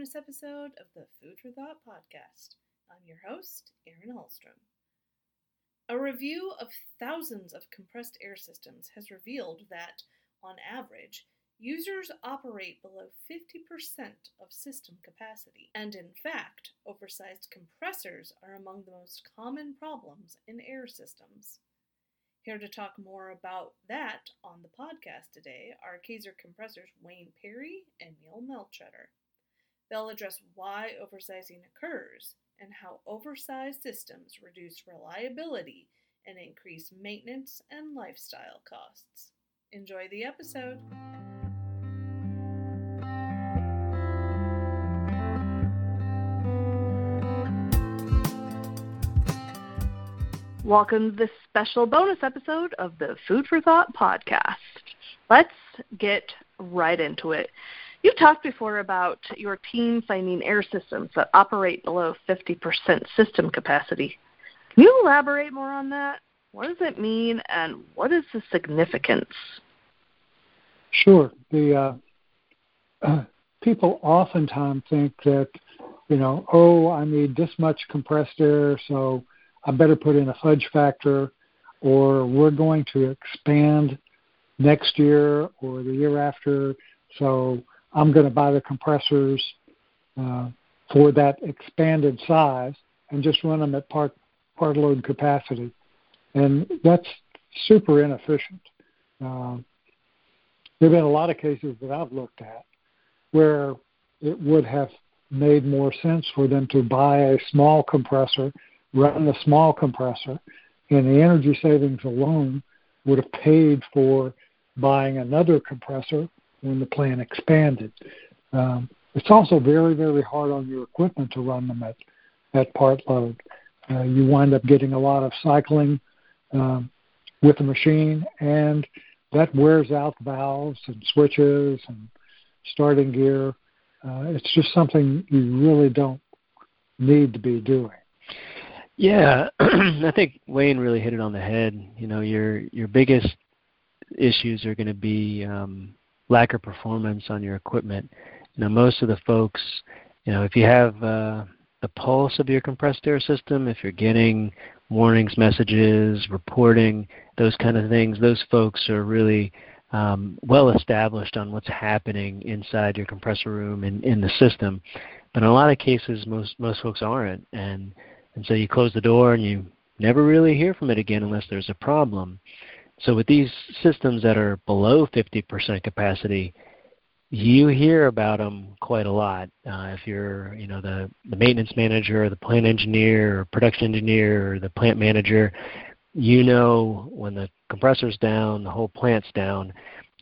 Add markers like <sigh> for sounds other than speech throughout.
bonus episode of the Food for Thought podcast. I'm your host, Erin Hallstrom. A review of thousands of compressed air systems has revealed that, on average, users operate below 50% of system capacity, and in fact, oversized compressors are among the most common problems in air systems. Here to talk more about that on the podcast today are Kaeser Compressors Wayne Perry and Neil Mehltretter. They'll address why oversizing occurs and how oversized systems reduce reliability and increase maintenance and lifestyle costs. Enjoy the episode. Welcome to this special bonus episode of the Food for Thought podcast. Let's get right into it. You've talked before about your team finding air systems that operate below 50% system capacity. Can you elaborate more on that? What does it mean and what is the significance? Sure. The uh, uh, <clears throat> people oftentimes think that, you know, oh, I need this much compressed air, so I better put in a fudge factor, or we're going to expand next year or the year after, so I'm going to buy the compressors uh, for that expanded size and just run them at part part load capacity, and that's super inefficient. Uh, there have been a lot of cases that I've looked at where it would have made more sense for them to buy a small compressor run a small compressor, and the energy savings alone would have paid for buying another compressor when the plant expanded. Um, it's also very, very hard on your equipment to run them at, at part load. Uh, you wind up getting a lot of cycling um, with the machine, and that wears out valves and switches and starting gear. Uh, it's just something you really don't need to be doing. Yeah, <clears throat> I think Wayne really hit it on the head. You know, your your biggest issues are going to be um, lack of performance on your equipment. You know, most of the folks, you know, if you have uh, the pulse of your compressed air system, if you're getting warnings, messages, reporting, those kind of things, those folks are really um, well established on what's happening inside your compressor room and in the system. But in a lot of cases, most most folks aren't, and and so you close the door and you never really hear from it again unless there's a problem. So with these systems that are below 50% capacity, you hear about them quite a lot. Uh, if you're, you know, the, the maintenance manager, or the plant engineer, or production engineer, or the plant manager, you know when the compressor's down, the whole plant's down.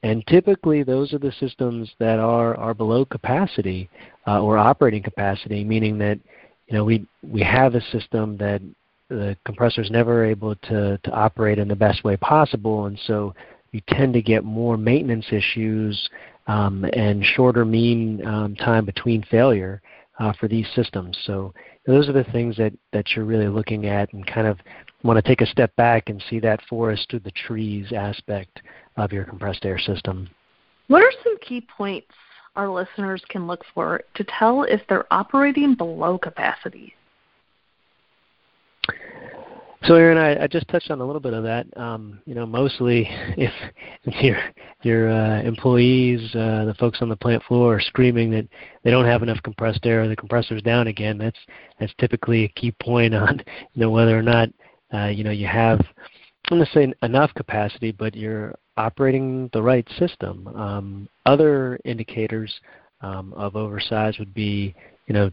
And typically, those are the systems that are, are below capacity uh, or operating capacity, meaning that you know, we we have a system that the compressor is never able to, to operate in the best way possible, and so you tend to get more maintenance issues um, and shorter mean um, time between failure uh, for these systems. So those are the things that, that you're really looking at and kind of want to take a step back and see that forest through the trees aspect of your compressed air system. What are some key points our listeners can look for to tell if they're operating below capacity? So, Erin, I, I, just touched on a little bit of that. Um, you know, mostly if, <laughs> your your uh, employees, uh, the folks on the plant floor, are screaming that they don't have enough compressed air, or the compressor's down again, that's that's typically a key point <laughs> on you know whether or not uh, you know you have I'm going to say enough capacity, but you're operating the right system. Um, other indicators um, of oversize would be, you know,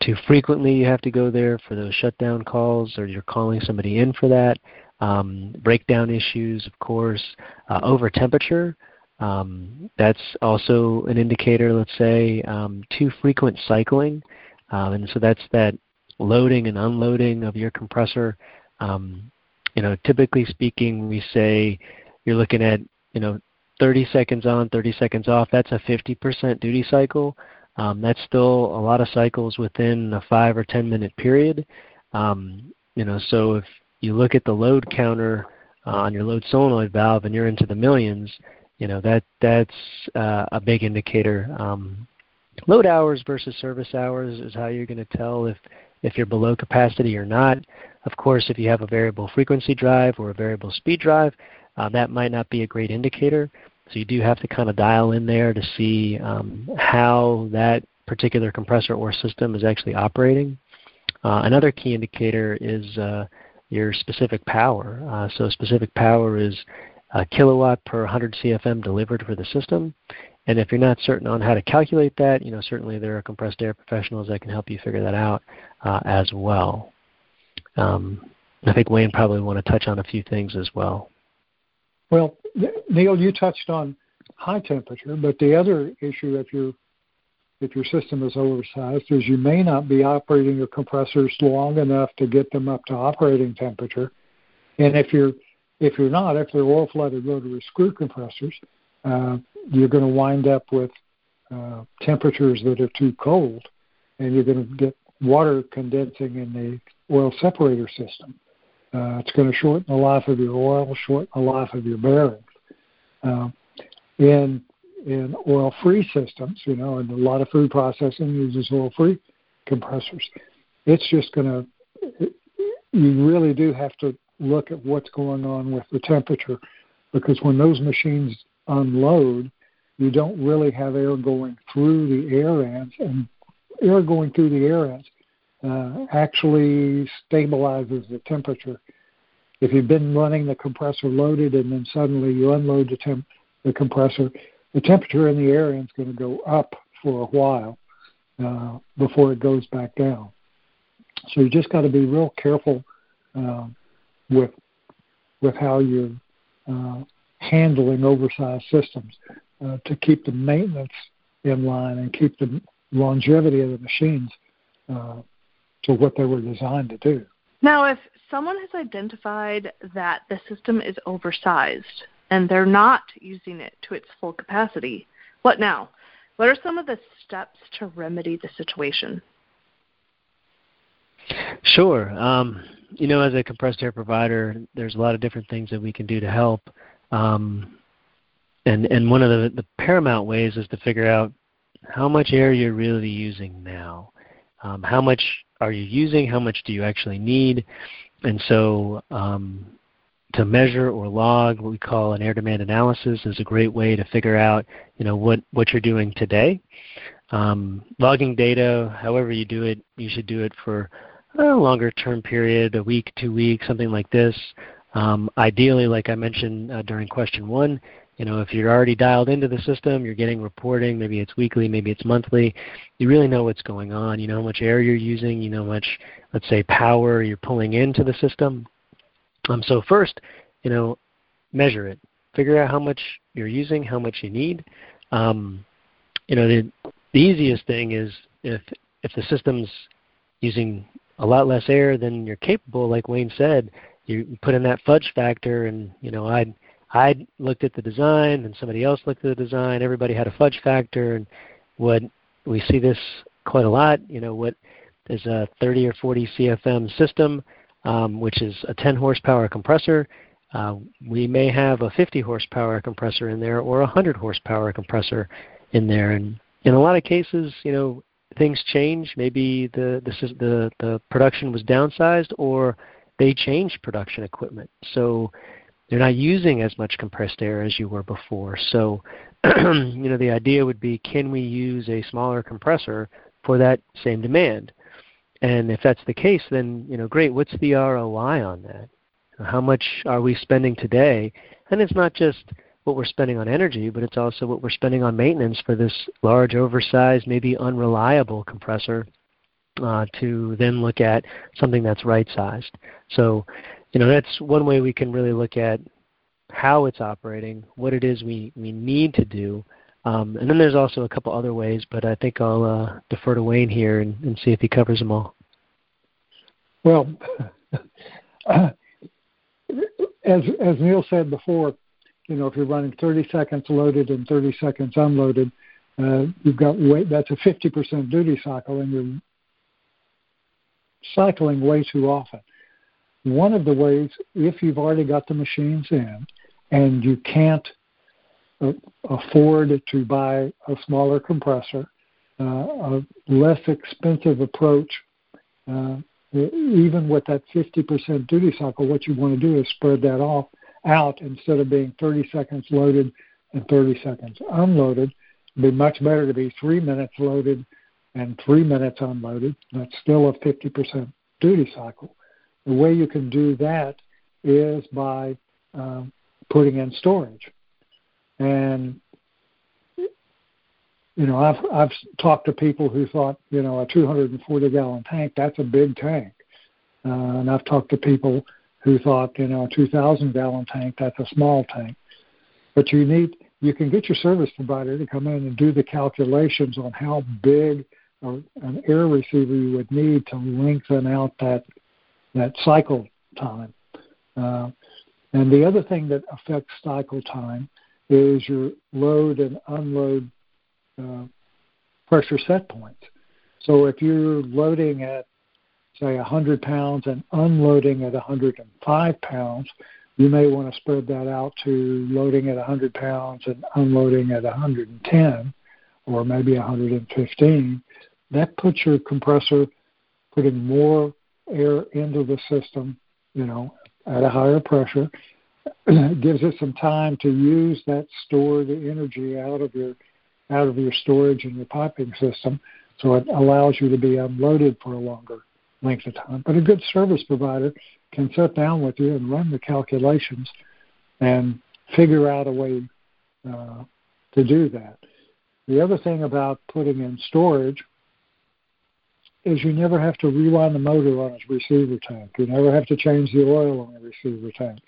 too frequently you have to go there for those shutdown calls, or you're calling somebody in for that. Um, breakdown issues, of course, uh, over temperature. Um, that's also an indicator. Let's say um, too frequent cycling, um, and so that's that loading and unloading of your compressor. Um, you know, typically speaking, we say you're looking at, you know, 30 seconds on, 30 seconds off. That's a 50% duty cycle. Um, that's still a lot of cycles within a five or 10 minute period. Um, you know, so if you look at the load counter uh, on your load solenoid valve and you're into the millions, you know that that's uh, a big indicator. Um, load hours versus service hours is how you're going to tell if if you're below capacity or not. Of course, if you have a variable frequency drive or a variable speed drive, uh, that might not be a great indicator. So you do have to kind of dial in there to see um, how that particular compressor or system is actually operating. Uh, another key indicator is uh, your specific power. Uh, so specific power is a kilowatt per 100 CFM delivered for the system. And if you're not certain on how to calculate that, you know certainly there are compressed air professionals that can help you figure that out uh, as well. Um, I think Wayne probably want to touch on a few things as well. Well, Neil, you touched on high temperature, but the other issue if you if your system is oversized is you may not be operating your compressors long enough to get them up to operating temperature. And if you're if you're not, if they're oil flooded rotary screw compressors, uh, you're going to wind up with uh, temperatures that are too cold, and you're going to get water condensing in the oil separator system. Uh, it's going to shorten the life of your oil, shorten the life of your bearings. Uh, in in oil-free systems, you know, and a lot of food processing uses oil-free compressors. It's just going to. You really do have to look at what's going on with the temperature, because when those machines unload, you don't really have air going through the air ends, and air going through the air ends uh, actually stabilizes the temperature. If you've been running the compressor loaded and then suddenly you unload the, temp- the compressor, the temperature in the air end is going to go up for a while uh, before it goes back down. So you just got to be real careful uh, with with how you're uh, handling oversized systems uh, to keep the maintenance in line and keep the longevity of the machines uh, to what they were designed to do. Now, if someone has identified that the system is oversized and they're not using it to its full capacity, what now? What are some of the steps to remedy the situation? Sure. Um, you know, as a compressed air provider, there's a lot of different things that we can do to help. Um, and and one of the, the paramount ways is to figure out how much air you're really using now. Um, how much are you using? How much do you actually need? And so, um, to measure or log what we call an air demand analysis is a great way to figure out, you know, what what you're doing today. Um, logging data, however you do it, you should do it for a longer term period, a week, two weeks, something like this. Um, ideally, like I mentioned uh, during question one, you know, if you're already dialed into the system, you're getting reporting, maybe it's weekly, maybe it's monthly, you really know what's going on. You know how much air you're using, you know how much, let's say, power you're pulling into the system. Um, so first, you know, measure it. Figure out how much you're using, how much you need. Um, you know, the, the easiest thing is if if the system's using a lot less air than you're capable, like Wayne said, you put in that fudge factor, and you know, I I looked at the design, and somebody else looked at the design. Everybody had a fudge factor, and what we see this quite a lot. You know, what is a 30 or 40 CFM system, um, which is a 10 horsepower compressor. Uh, we may have a 50 horsepower compressor in there or a 100 horsepower compressor in there, and in a lot of cases, you know, things change. Maybe the the the, the production was downsized, or they changed production equipment. So they're not using as much compressed air as you were before. So, <clears throat> you know, the idea would be can we use a smaller compressor for that same demand? And if that's the case, then, you know, great. What's the ROI on that? How much are we spending today? And it's not just what we're spending on energy, but it's also what we're spending on maintenance for this large, oversized, maybe unreliable compressor uh, to then look at something that's right sized. So, you know, that's one way we can really look at how it's operating, what it is we, we need to do. Um, and then there's also a couple other ways, but I think I'll uh, defer to Wayne here and, and, see if he covers them all. Well, uh, <laughs> as as Neil said before, you know, if you're running 30 seconds loaded and 30 seconds unloaded, uh, you've got that's a 50% duty cycle, and you're cycling way too often. One of the ways, if you've already got the machines in and you can't uh, afford to buy a smaller compressor, uh, a less expensive approach. Uh, even with that 50% duty cycle, what you want to do is spread that off out instead of being 30 seconds loaded and 30 seconds unloaded. It'd be much better to be three minutes loaded and three minutes unloaded. That's still a 50% duty cycle. The way you can do that is by um, putting in storage. And you know, I've I've talked to people who thought, you know, a 240 gallon tank that's a big tank, uh, and I've talked to people who thought, you know, a 2,000 gallon tank that's a small tank. But you need you can get your service provider to come in and do the calculations on how big an air receiver you would need to lengthen out that that cycle time. Uh, and the other thing that affects cycle time is your load and unload uh, pressure set points. So if you're loading at, say, 100 pounds and unloading at 105 pounds, you may want to spread that out to loading at 100 pounds and unloading at 110 or maybe 115. That puts your compressor putting more air into the system, you know, at a higher pressure. <clears throat> gives it some time to use that stored energy out of your out of your storage and your piping system, so it allows you to be unloaded for a longer length of time. But a good service provider can sit down with you and run the calculations and figure out a way uh, to do that. The other thing about putting in storage is you never have to rewind the motor on its receiver tank. You never have to change the oil on the receiver tank.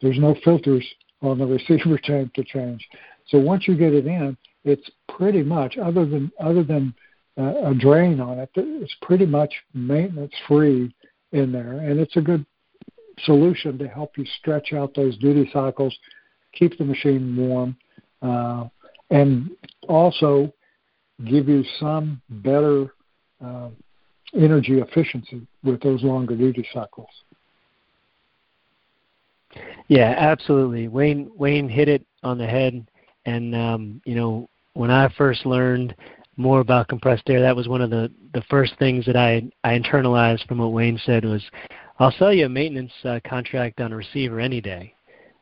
There's no filters on the <laughs> receiver tank to change. So once you get it in, it's pretty much other than other than uh, a drain on it, it's pretty much maintenance free in there, and it's a good solution to help you stretch out those duty cycles, keep the machine warm, uh, and also give you some better uh, energy efficiency with those longer duty cycles. Yeah, absolutely. Wayne Wayne hit it on the head, and um, you know when I first learned more about compressed air, that was one of the the first things that I I internalized from what Wayne said was, I'll sell you a maintenance uh, contract on a receiver any day,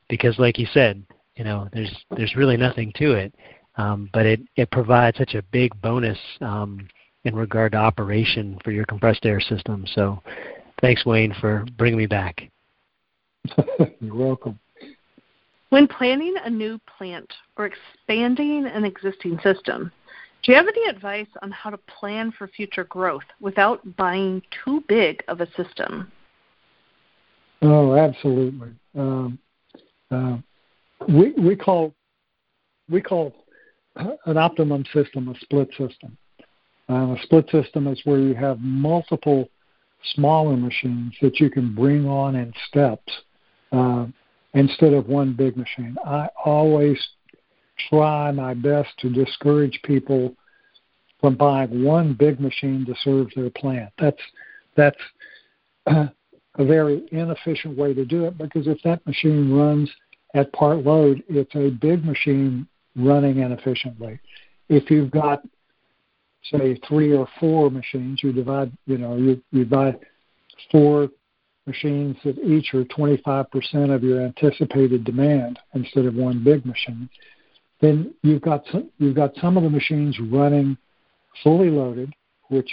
because like you said, you know there's there's really nothing to it, um, but it it provides such a big bonus um, in regard to operation for your compressed air system. So, thanks Wayne for bringing me back. <laughs> You're welcome. When planning a new plant or expanding an existing system, do you have any advice on how to plan for future growth without buying too big of a system? Oh, absolutely. Um, uh, we we call we call an optimum system a split system. Uh, a split system is where you have multiple smaller machines that you can bring on in steps uh, instead of one big machine. I always try my best to discourage people from buying one big machine to serve their plant. That's that's <clears throat> a very inefficient way to do it because if that machine runs at part load, it's a big machine running inefficiently. If you've got say three or four machines, you divide you know you you buy four machines that each are 25% of your anticipated demand instead of one big machine, then you've got some, you've got some of the machines running fully loaded, which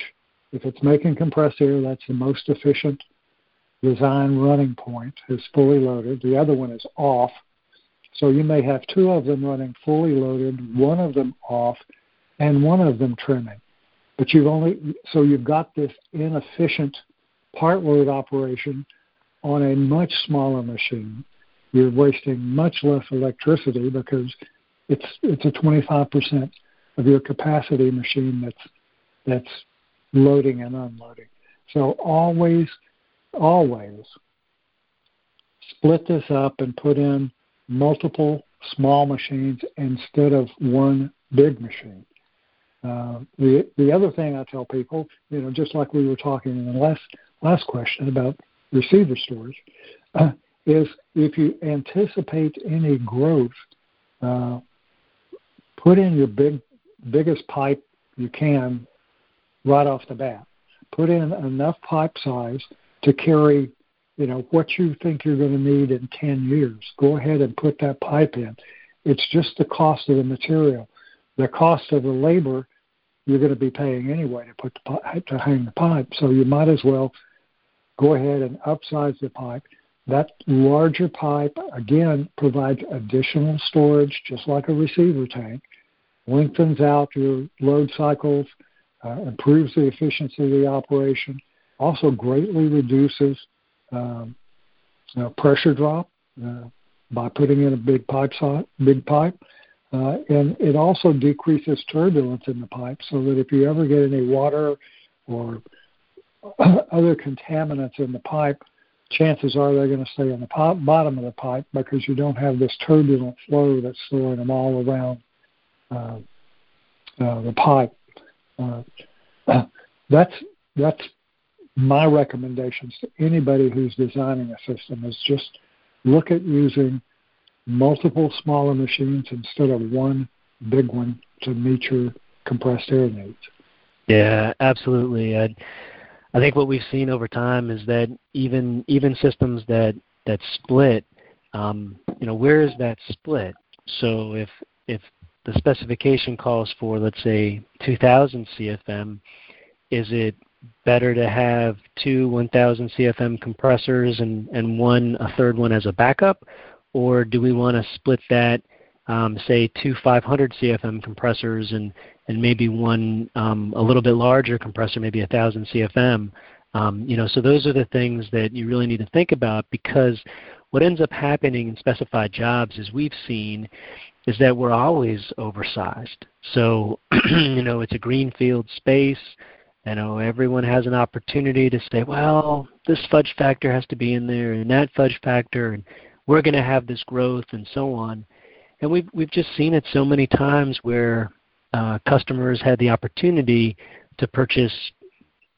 if it's making compressed air, that's the most efficient design running point is fully loaded. The other one is off. So you may have two of them running fully loaded, one of them off, and one of them trimming. But you've only so you've got this inefficient part load operation on a much smaller machine. You're wasting much less electricity because it's it's a 25% of your capacity machine that's that's loading and unloading. So always always split this up and put in multiple small machines instead of one big machine. Uh, the the other thing I tell people, you know, just like we were talking in the last last question about receiver storage, uh, is if you anticipate any growth, uh, put in your big biggest pipe you can right off the bat. Put in enough pipe size to carry, you know, what you think you're going to need in 10 years. Go ahead and put that pipe in. It's just the cost of the material. The cost of the labor you're going to be paying anyway to put the to hang the pipe. So you might as well go ahead and upsize the pipe. That larger pipe again provides additional storage, just like a receiver tank. Lengthens out your load cycles, uh, improves the efficiency of the operation. Also greatly reduces um, uh, pressure drop uh, by putting in a big pipe, big pipe. Uh, and it also decreases turbulence in the pipe so that if you ever get any water or <clears throat> other contaminants in the pipe, chances are they're going to stay in the bottom of the pipe because you don't have this turbulent flow that's throwing them all around uh, uh, the pipe. Uh, <clears throat> that's that's my recommendations to anybody who's designing a system is just look at using multiple smaller machines instead of one big one to meet your compressed air needs. Yeah, absolutely. I, I think what we've seen over time is that even even systems that that split, um, you know, where is that split? So if if the specification calls for let's say 2,000 CFM, is it better to have two 1,000 CFM compressors and and one a third one as a backup, or do we want to split that, um, say, two 500 CFM compressors and, and maybe one um, a little bit larger compressor, maybe a 1,000 CFM? Um, you know, so those are the things that you really need to think about because what ends up happening in specified jobs, as we've seen, is that we're always oversized. So, <clears throat> you know, it's a greenfield space. You know, everyone has an opportunity to say, well, this fudge factor has to be in there and that fudge factor and we're going to have this growth and so on. And we've we've just seen it so many times where uh, customers had the opportunity to purchase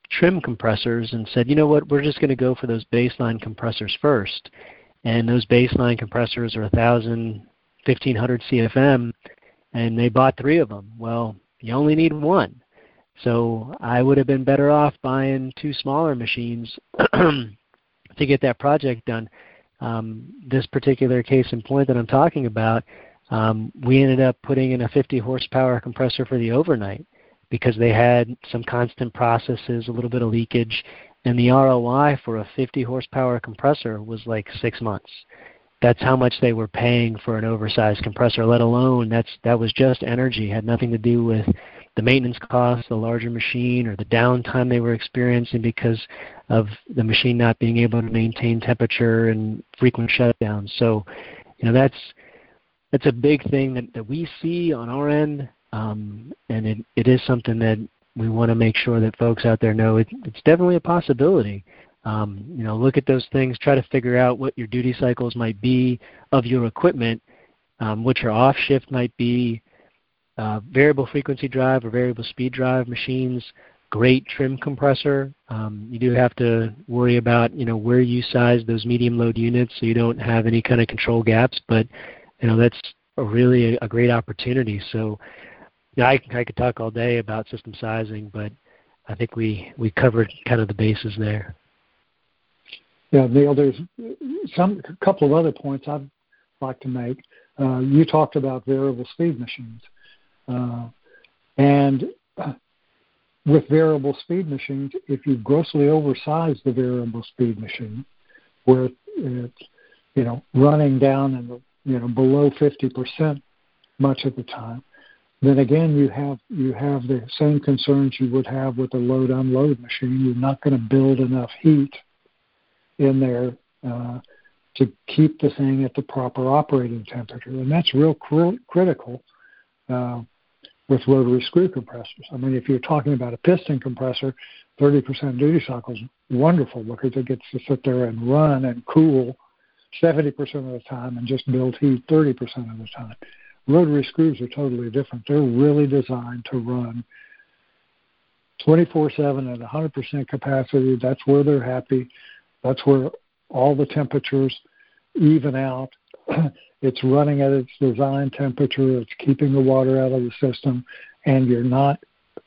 trim compressors and said, you know what, we're just going to go for those baseline compressors first. And those baseline compressors are 1,000, 1,500 CFM, and they bought three of them. Well, you only need one. So I would have been better off buying two smaller machines <clears throat> to get that project done um, this particular case in point that I'm talking about, um, we ended up putting in a 50 horsepower compressor for the overnight because they had some constant processes, a little bit of leakage, and the ROI for a 50 horsepower compressor was like six months. That's how much they were paying for an oversized compressor. Let alone that's that was just energy, had nothing to do with the maintenance costs, the larger machine, or the downtime they were experiencing because of the machine not being able to maintain temperature and frequent shutdowns. So, you know, that's that's a big thing that, that we see on our end, um, and it, it is something that we want to make sure that folks out there know it, it's definitely a possibility. Um, you know, look at those things, try to figure out what your duty cycles might be of your equipment, um, what your off shift might be, uh, variable frequency drive or variable speed drive machines, great trim compressor. Um, you do have to worry about you know where you size those medium load units so you don't have any kind of control gaps. But you know that's a really a, a great opportunity. So yeah, I, I could talk all day about system sizing, but I think we we covered kind of the bases there. Yeah, Neil. There's some a couple of other points I'd like to make. Uh, you talked about variable speed machines. Uh, and with variable speed machines, if you grossly oversize the variable speed machine, where it's you know running down and you know below 50% much of the time, then again you have you have the same concerns you would have with a load unload machine. You're not going to build enough heat in there uh, to keep the thing at the proper operating temperature, and that's real cr- critical. Uh, with rotary screw compressors. I mean, if you're talking about a piston compressor, 30% duty cycle is wonderful because it gets to sit there and run and cool 70% of the time and just build heat 30% of the time. Rotary screws are totally different. They're really designed to run 24 7 at 100% capacity. That's where they're happy. That's where all the temperatures even out. <clears throat> It's running at its design temperature. It's keeping the water out of the system, and you're not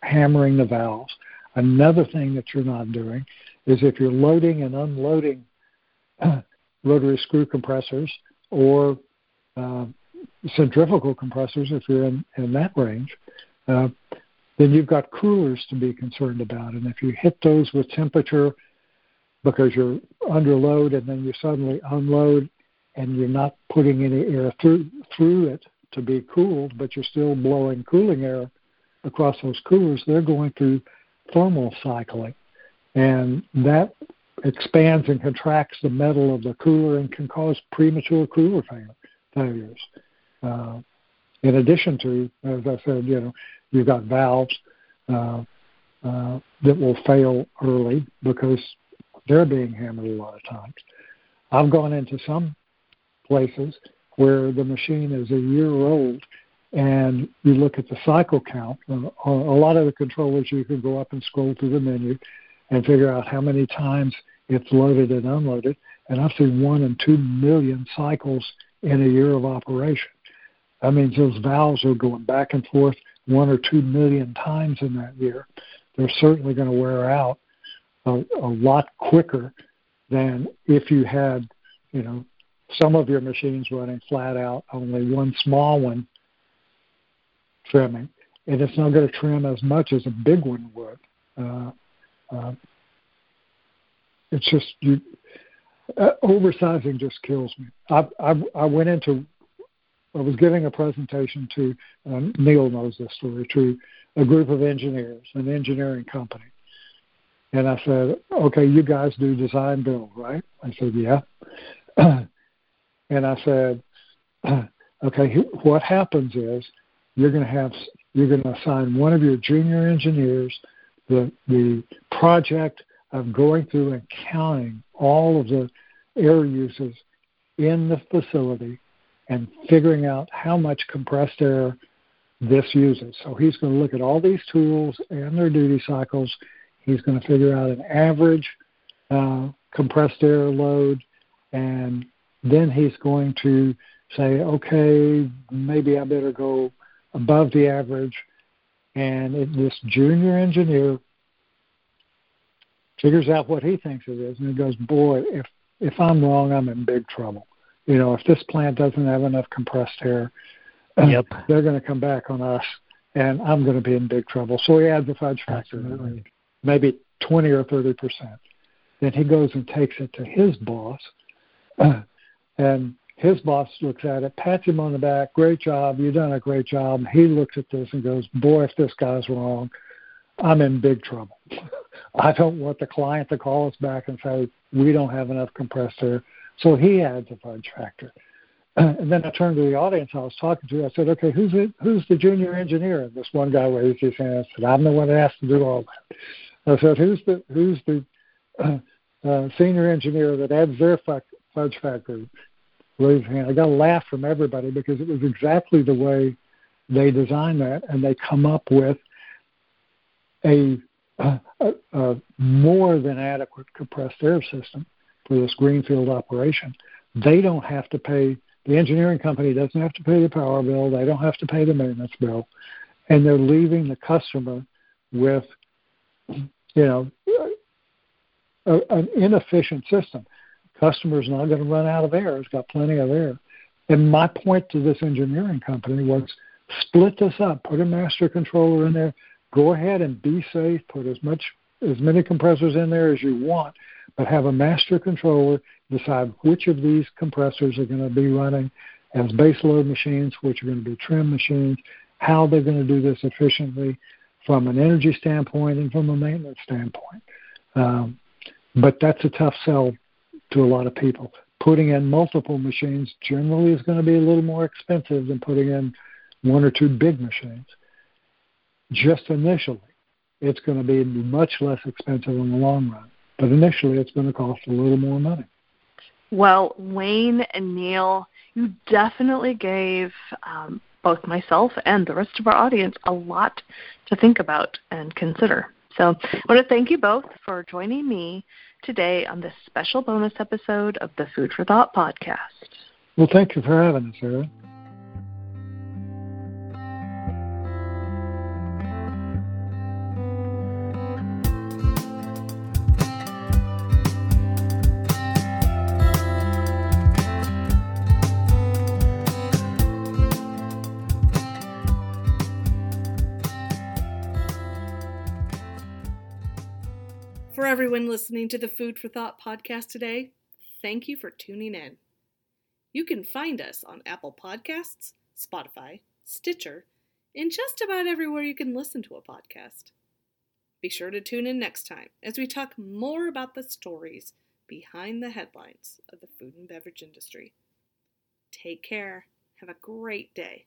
hammering the valves. Another thing that you're not doing is if you're loading and unloading <clears throat> rotary screw compressors or uh, centrifugal compressors, if you're in, in that range, uh, then you've got coolers to be concerned about. And if you hit those with temperature because you're under load and then you suddenly unload and you're not putting any air through through it to be cooled, but you're still blowing cooling air across those coolers, they're going through thermal cycling. And that expands and contracts the metal of the cooler and can cause premature cooler failures. Uh, in addition to, as I said, you know, you've got valves uh, uh, that will fail early because they're being hammered a lot of times. I've gone into some places where the machine is a year old and you look at the cycle count. Uh, a lot of the controllers, you can go up and scroll through the menu and figure out how many times it's loaded and unloaded. And I've seen one and two million cycles in a year of operation. That means those valves are going back and forth one or two million times in that year. They're certainly going to wear out a, a lot quicker than if you had, you know, some of your machines running flat out, only one small one trimming, and it's not going to trim as much as a big one would. Uh, uh, it's just you uh, oversizing just kills me. I, I I went into I was giving a presentation to um, Neil knows this story to a group of engineers, an engineering company, and I said, "Okay, you guys do design build, right?" I said, "Yeah," <clears throat> and I said, <clears throat> "Okay, what happens is you're going to have you're going to assign one of your junior engineers the the project of going through and counting all of the air uses in the facility and figuring out how much compressed air this uses. So he's going to look at all these tools and their duty cycles. He's going to figure out an average uh, compressed air load, and then he's going to say, okay, maybe I better go above the average. And it, this junior engineer figures out what he thinks it is, and he goes, "Boy, if if I'm wrong, I'm in big trouble. You know, if this plant doesn't have enough compressed air, yep. Uh, they're going to come back on us, and I'm going to be in big trouble." So he adds a fudge factor, maybe twenty or thirty percent. Then he goes and takes it to his boss, <clears throat> and his boss looks at it, pats him on the back, great job, you've done a great job. He looks at this and goes, boy, if this guy's wrong, I'm in big trouble. <laughs> I don't want the client to call us back and say, we don't have enough compressor. So he adds a fudge factor. <clears throat> And then I turned to the audience I was talking to. I said, okay, who's the, who's the junior engineer? And this one guy raised his hand and said, I'm the one that has to do all that. I said, who's the, who's the uh, <clears throat> uh, senior engineer that adds their fudge factor? Raise hand. I got a laugh from everybody because it was exactly the way they designed that, and they come up with a, a, a more than adequate compressed air system for this greenfield operation. They don't have to pay. The engineering company doesn't have to pay the power bill. They don't have to pay the maintenance bill, and they're leaving the customer with, you know, a, an inefficient system customer's not going to run out of air. It's got plenty of air. And my point to this engineering company was split this up, put a master controller in there, go ahead and be safe, put as much as many compressors in there as you want, but have a master controller decide which of these compressors are going to be running as base load machines, which are going to be trim machines, how they're going to do this efficiently from an energy standpoint and from a maintenance standpoint. Um, but that's a tough sell to a lot of people. Putting in multiple machines generally is going to be a little more expensive than putting in one or two big machines. Just initially, it's going to be much less expensive in the long run, but initially it's going to cost a little more money. Well, Wayne and Neil, you definitely gave um, both myself and the rest of our audience a lot to think about and consider. So I want to thank you both for joining me today on this special bonus episode of the Food for Thought podcast. Well, thank you for having us, Sarah. Listening to the Food for Thought podcast today, thank you for tuning in. You can find us on Apple Podcasts, Spotify, Stitcher, and just about everywhere you can listen to a podcast. Be sure to tune in next time as we talk more about the stories behind the headlines of the food and beverage industry. Take care. Have a great day.